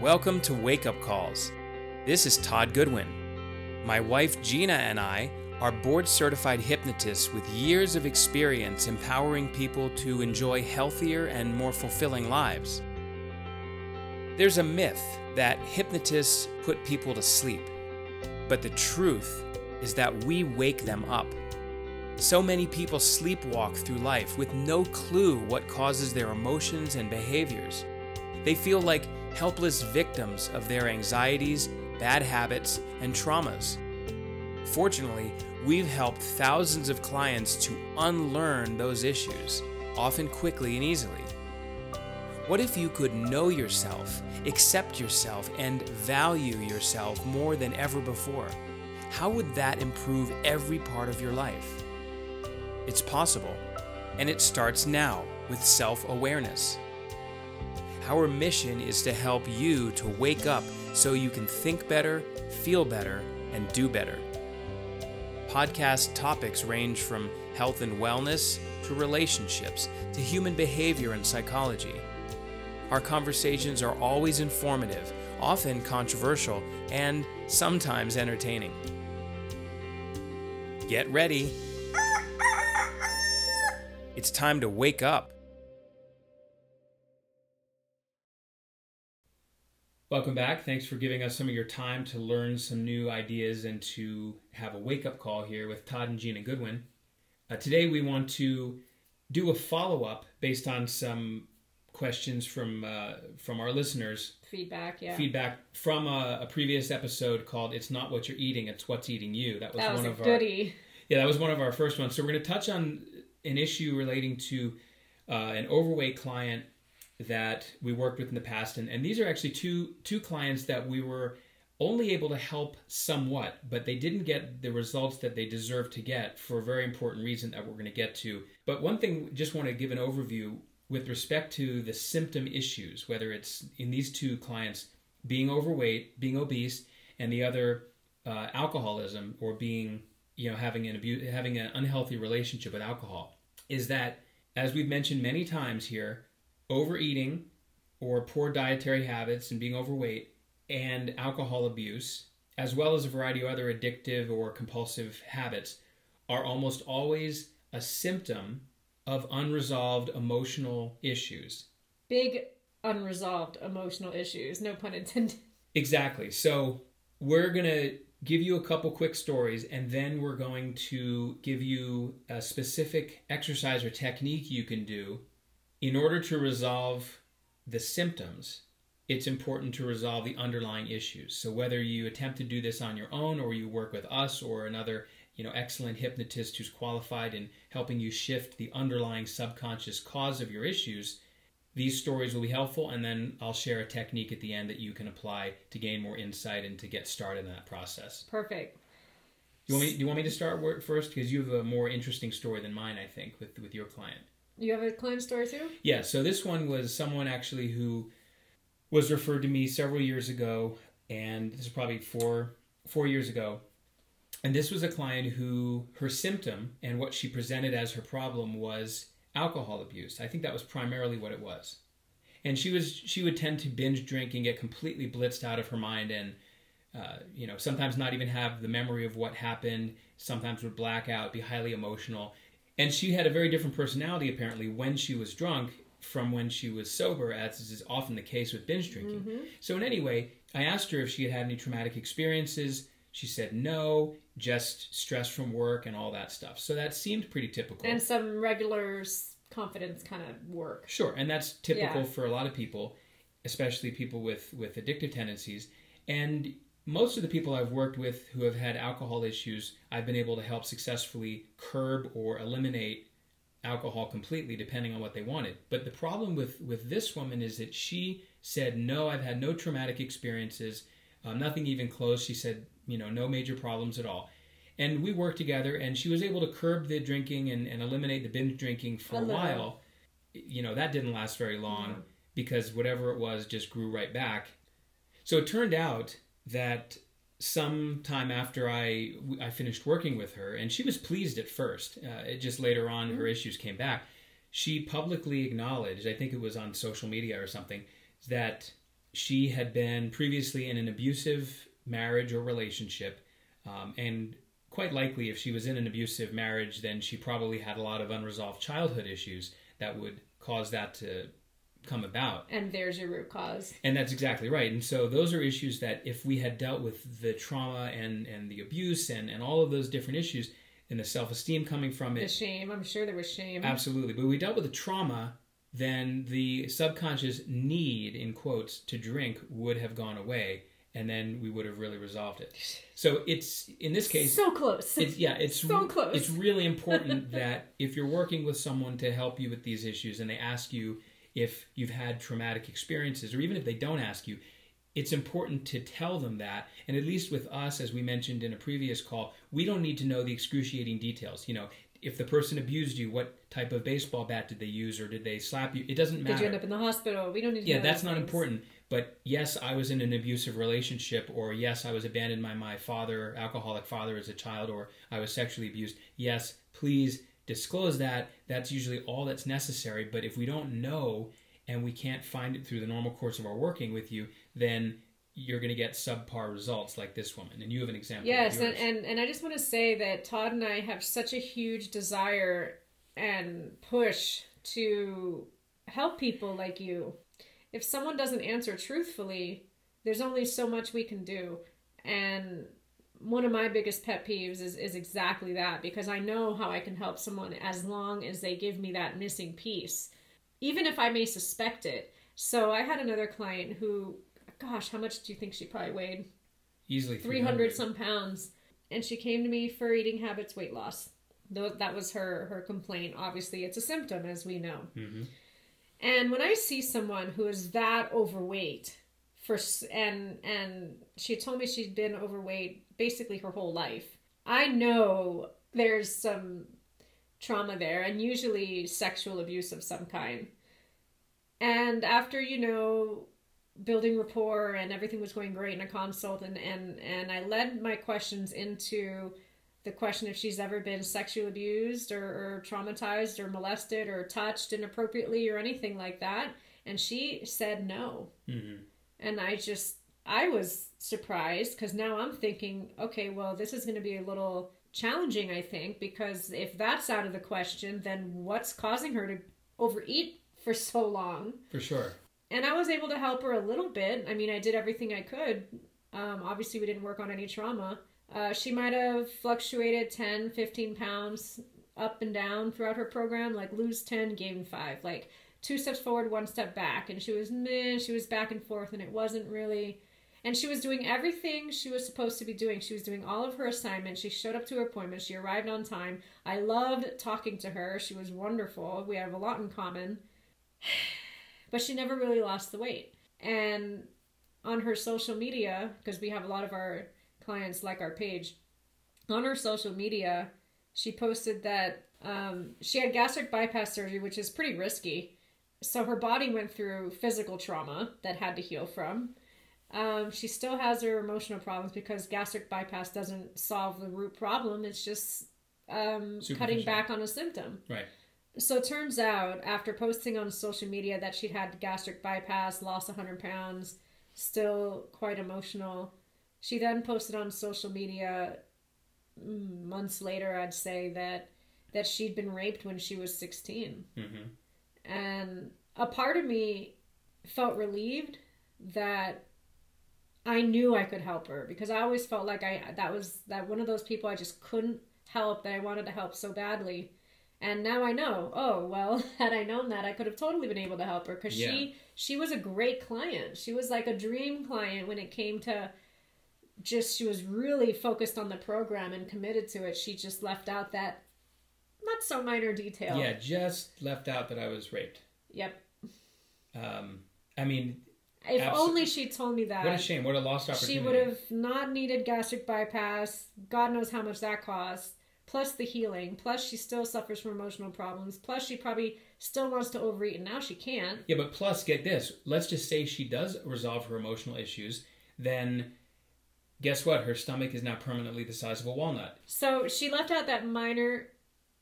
Welcome to Wake Up Calls. This is Todd Goodwin. My wife Gina and I are board certified hypnotists with years of experience empowering people to enjoy healthier and more fulfilling lives. There's a myth that hypnotists put people to sleep, but the truth is that we wake them up. So many people sleepwalk through life with no clue what causes their emotions and behaviors. They feel like helpless victims of their anxieties, bad habits, and traumas. Fortunately, we've helped thousands of clients to unlearn those issues, often quickly and easily. What if you could know yourself, accept yourself, and value yourself more than ever before? How would that improve every part of your life? It's possible, and it starts now with self awareness. Our mission is to help you to wake up so you can think better, feel better, and do better. Podcast topics range from health and wellness to relationships to human behavior and psychology. Our conversations are always informative, often controversial, and sometimes entertaining. Get ready. It's time to wake up. Welcome back. Thanks for giving us some of your time to learn some new ideas and to have a wake up call here with Todd and Gina Goodwin. Uh, today, we want to do a follow up based on some questions from uh, from our listeners. Feedback, yeah. Feedback from a, a, previous episode called "It's Not What You're Eating; It's What's Eating You." That was, that was one of goodie. our yeah, that was one of our first ones. So we're going to touch on an issue relating to uh, an overweight client that we worked with in the past, and, and these are actually two two clients that we were only able to help somewhat, but they didn't get the results that they deserved to get for a very important reason that we're going to get to. But one thing, just want to give an overview with respect to the symptom issues, whether it's in these two clients being overweight, being obese, and the other uh, alcoholism or being you know having an abuse, having an unhealthy relationship with alcohol, is that as we've mentioned many times here, overeating or poor dietary habits and being overweight and alcohol abuse, as well as a variety of other addictive or compulsive habits, are almost always a symptom of unresolved emotional issues. Big unresolved emotional issues, no pun intended. Exactly. So, we're going to give you a couple quick stories and then we're going to give you a specific exercise or technique you can do in order to resolve the symptoms, it's important to resolve the underlying issues. So whether you attempt to do this on your own or you work with us or another, you know, excellent hypnotist who's qualified in helping you shift the underlying subconscious cause of your issues, these stories will be helpful and then I'll share a technique at the end that you can apply to gain more insight and to get started in that process. Perfect. Do you want me, do you want me to start first because you have a more interesting story than mine, I think, with with your client. You have a client story too? Yeah, so this one was someone actually who was referred to me several years ago, and this is probably four four years ago. And this was a client who her symptom and what she presented as her problem was alcohol abuse. I think that was primarily what it was. And she was she would tend to binge drink and get completely blitzed out of her mind and uh, you know sometimes not even have the memory of what happened. Sometimes would black out, be highly emotional. And she had a very different personality apparently when she was drunk from when she was sober, as is often the case with binge drinking. Mm-hmm. So, in any way, I asked her if she had had any traumatic experiences. She said no, just stress from work and all that stuff. So that seemed pretty typical. And some regular confidence kind of work. Sure, and that's typical yeah. for a lot of people, especially people with with addictive tendencies. And most of the people I've worked with who have had alcohol issues, I've been able to help successfully curb or eliminate alcohol completely depending on what they wanted. But the problem with with this woman is that she said no, I've had no traumatic experiences, um, nothing even close. She said, you know, no major problems at all. And we worked together, and she was able to curb the drinking and, and eliminate the binge drinking for a, while. You know, that didn't last very long mm-hmm. because whatever it was just grew right back. So it turned out that sometime after I I finished working with her, and she was pleased at first. Uh, it just later on, mm-hmm. her issues came back. She publicly acknowledged, I think it was on social media or something, that she had been previously in an abusive marriage or relationship, um, and quite likely, if she was in an abusive marriage, then she probably had a lot of unresolved childhood issues that would cause that to come about. And there's your root cause. And that's exactly right. And so those are issues that if we had dealt with the trauma and, and the abuse and, and all of those different issues and the self esteem coming from it. The shame. I'm sure there was shame. Absolutely. But we dealt with the trauma, then the subconscious need, in quotes, to drink would have gone away. And then we would have really resolved it. So it's in this case so close. It's yeah, it's so close. It's really important that if you're working with someone to help you with these issues and they ask you if you've had traumatic experiences or even if they don't ask you, it's important to tell them that. And at least with us, as we mentioned in a previous call, we don't need to know the excruciating details. You know, if the person abused you, what type of baseball bat did they use or did they slap you? It doesn't matter. Did you end up in the hospital? We don't need to Yeah, that's not things. important. But yes, I was in an abusive relationship, or yes, I was abandoned by my father, alcoholic father as a child, or I was sexually abused. Yes, please disclose that. That's usually all that's necessary. But if we don't know and we can't find it through the normal course of our working with you, then you're going to get subpar results like this woman. And you have an example. Yes, and, and and I just want to say that Todd and I have such a huge desire and push to help people like you. If someone doesn't answer truthfully, there's only so much we can do. And one of my biggest pet peeves is, is exactly that because I know how I can help someone as long as they give me that missing piece, even if I may suspect it. So I had another client who, gosh, how much do you think she probably weighed? easily 300 some pounds and she came to me for eating habits weight loss Though that was her her complaint obviously it's a symptom as we know Mhm. and when i see someone who is that overweight for and and she told me she'd been overweight basically her whole life. I know there's some trauma there and usually sexual abuse of some kind. And after you know building rapport and everything was going great in a consult and and and I led my questions into the question if she's ever been sexually abused or, or traumatized or molested or touched inappropriately or anything like that and she said no. Mhm. and I just I was surprised because now I'm thinking okay well this is going to be a little challenging I think because if that's out of the question then what's causing her to overeat for so long For sure. and I was able to help her a little bit. I mean, I did everything I could. Um, obviously, we didn't work on any trauma. Uh, she might have fluctuated 10, 15 pounds up and down throughout her program, like lose 10, gain 5. Like two steps forward, one step back. And she was meh, she was back and forth, and it wasn't really. And she was doing everything she was supposed to be doing. She was doing all of her assignments. She showed up to her appointments. She arrived on time. I loved talking to her. She was wonderful. We have a lot in common but she never really lost the weight. And on her social media, because we have a lot of our clients like our page, on her social media, she posted that um, she had gastric bypass surgery, which is pretty risky. So her body went through physical trauma that had to heal from. Um, she still has her emotional problems because gastric bypass doesn't solve the root problem. It's just um, cutting back on a symptom. Right. So it turns out, after posting on social media that she'd had gastric bypass, lost 100 pounds, still quite emotional, she then posted on social media mm, months later, I'd say, that that she'd been raped when she was 16. hmm And a part of me felt relieved that I knew I could help her because I always felt like I that was that one of those people I just couldn't help that I wanted to help so badly. And now I know. Oh, well, had I known that, I could have totally been able to help her cuz Yeah. she she was a great client. She was like a dream client when it came to just she was really focused on the program and committed to it. She just left out that not so minor detail. Yeah, just left out that I was raped. Yep. Um, I mean, If Abso- only she told me that. what a shame. What a lost opportunity. She would have not needed gastric bypass. God knows how much that costs. Plus the healing. Plus she still suffers from emotional problems. Plus she probably still wants to overeat and now she can't. Yeah, but plus, get this. Let's just say she does resolve her emotional issues. Then, guess what? Her stomach is now permanently the size of a walnut. So she left out that minor,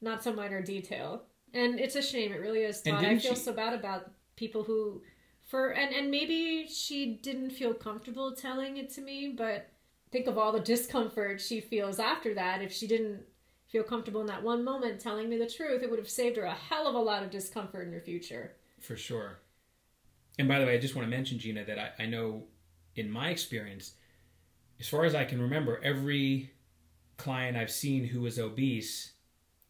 not so minor detail. And it's a shame. It really is. And Todd. I feel she- so bad about people who for and and maybe she didn't feel comfortable telling it to me, but think of all the discomfort she feels after that if she didn't feel comfortable in that one moment telling me the truth, it would have saved her a hell of a lot of discomfort in her future. For sure. And by the way, I just want to mention, Gina, that I, I know in my experience, as far as I can remember, every client I've seen who was obese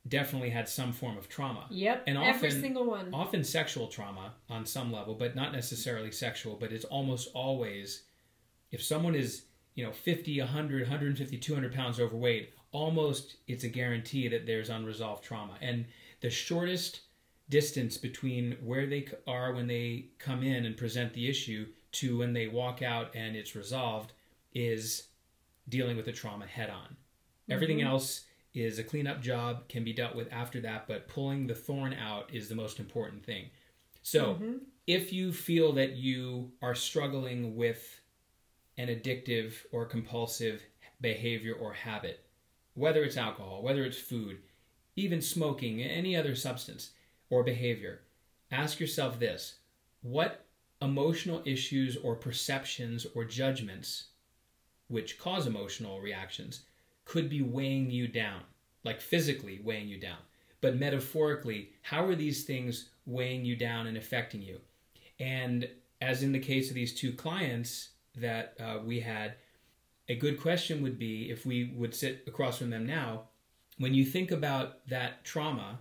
definitely had some form of trauma. Yep. And often, every single one. Often sexual trauma on some level, but not necessarily sexual, but it's almost always if someone is, you know, 50, 100, 150, 200 pounds overweight, almost it's a guarantee that there's unresolved trauma. And the shortest distance between where they are when they come in and present the issue to when they walk out and it's resolved is dealing with the trauma head on. Mm-hmm. Everything else is a cleanup job, can be dealt with after that, but pulling the thorn out is the most important thing. So, mm-hmm. if you feel that you are struggling with an addictive or compulsive behavior or habit, whether it's alcohol, whether it's food, even smoking, any other substance or behavior, ask yourself this what emotional issues or perceptions or judgments which cause emotional reactions could be weighing you down, like physically weighing you down. But metaphorically, how are these things weighing you down and affecting you? And as in the case of these two clients that uh, we had, a good question would be if we would sit across from them now, when you think about that trauma,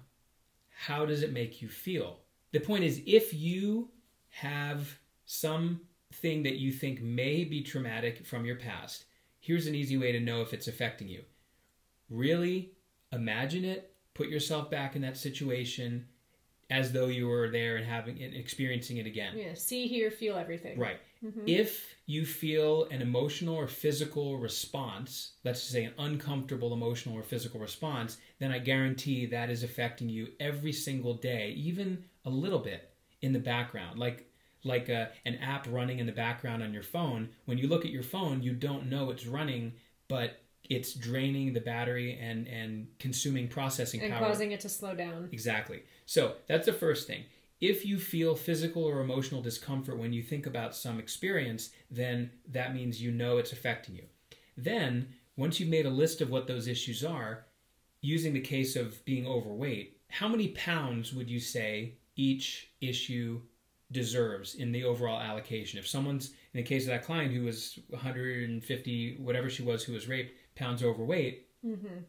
how does it make you feel? The point is, if you have something that you think may be traumatic from your past, here's an easy way to know if it's affecting you. Really imagine it, put yourself back in that situation as though you were there and having and experiencing it again. Yeah, see, hear, feel everything. Right. Mm-hmm. If you feel an emotional or physical response, let's say an uncomfortable emotional or physical response, then I guarantee that is affecting you every single day, even a little bit in the background. Like like a, an app running in the background on your phone. When you look at your phone, you don't know it's running, but it's draining the battery and and consuming processing and power and causing it to slow down. Exactly. So that's the first thing. If you feel physical or emotional discomfort when you think about some experience, then that means you know it's affecting you. Then, once you've made a list of what those issues are, using the case of being overweight, how many pounds would you say each issue deserves in the overall allocation. If someone's, in the case of that client who was 150, whatever she was, who was raped, pounds overweight, mm-hmm.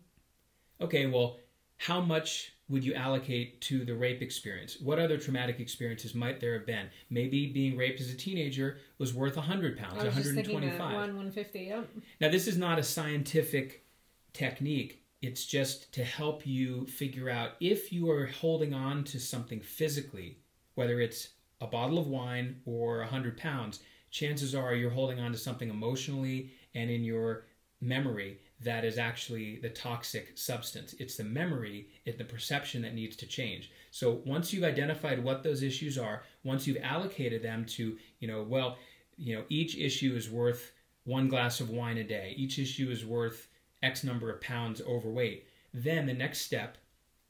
okay, well, how much would you allocate to the rape experience? What other traumatic experiences might there have been? Maybe being raped as a teenager was worth 100 pounds, 125. One, 150, yep. Now, this is not a scientific technique. It's just to help you figure out if you are holding on to something physically, whether it's a bottle of wine or 100 pounds, chances are you're holding on to something emotionally and in your memory that is actually the toxic substance. It's the memory, it's the perception that needs to change. So once you've identified what those issues are, once you've allocated them to, you know, well, you know, each issue is worth one glass of wine a day, each issue is worth X number of pounds overweight, then the next step,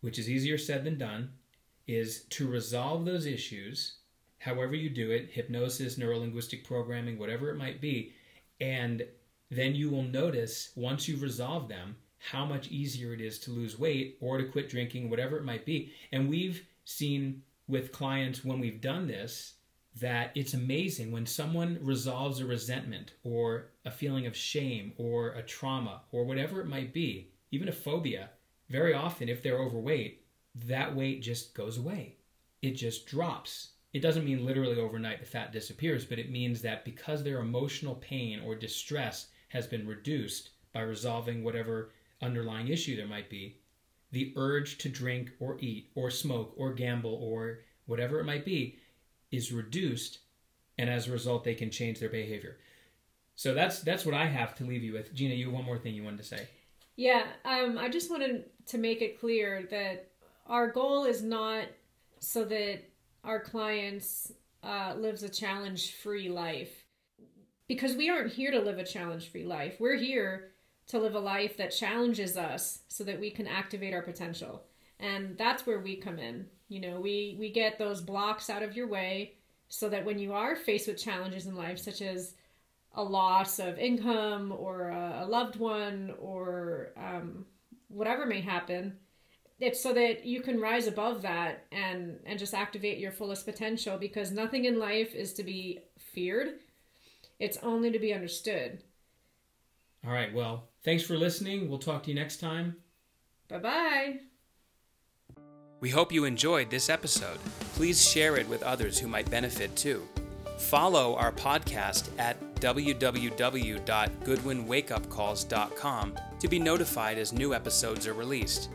which is easier said than done, is to resolve those issues however you do it hypnosis, neurolinguistic programming, whatever it might be. And then you will notice once you've resolved them how much easier it is to lose weight or to quit drinking, whatever it might be. And we've seen with clients when we've done this that it's amazing when someone resolves a resentment or a feeling of shame or a trauma or whatever it might be, even a phobia. Very often, if they're overweight, that weight just goes away. It just drops it doesn't mean literally overnight the fat disappears, but it means that because their emotional pain or distress has been reduced by resolving whatever underlying issue there might be, the urge to drink or eat or smoke or gamble or whatever it might be is reduced and as a result they can change their behavior. So that's that's what I have to leave you with. Gina, you have one more thing you wanted to say. Yeah, um, I just wanted to make it clear that our goal is not so that our clients uh, lives a challenge free life because we aren't here to live a challenge free life. We're here to live a life that challenges us so that we can activate our potential. And that's where we come in. You know, we we get those blocks out of your way. so that when you are faced with challenges in life, such as a loss of income or a, a loved one or um, whatever may happen, it's so that you can rise above that and and just activate your fullest potential because nothing in life is to be feared. It's only to be understood. All right well thanks for listening. We'll talk to you next time. Bye bye we hope you enjoyed this episode. Please share it with others who might benefit too. Follow our podcast at www.goodwinwakeupcalls.com to be notified as new episodes are released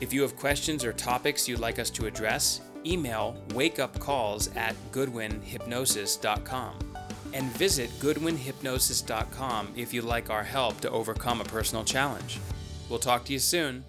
if you have questions or topics you'd like us to address, email wakeupcalls at goodwinhypnosis.com and visit goodwinhypnosis.com if you'd like our help to overcome a personal challenge. We'll talk to you soon.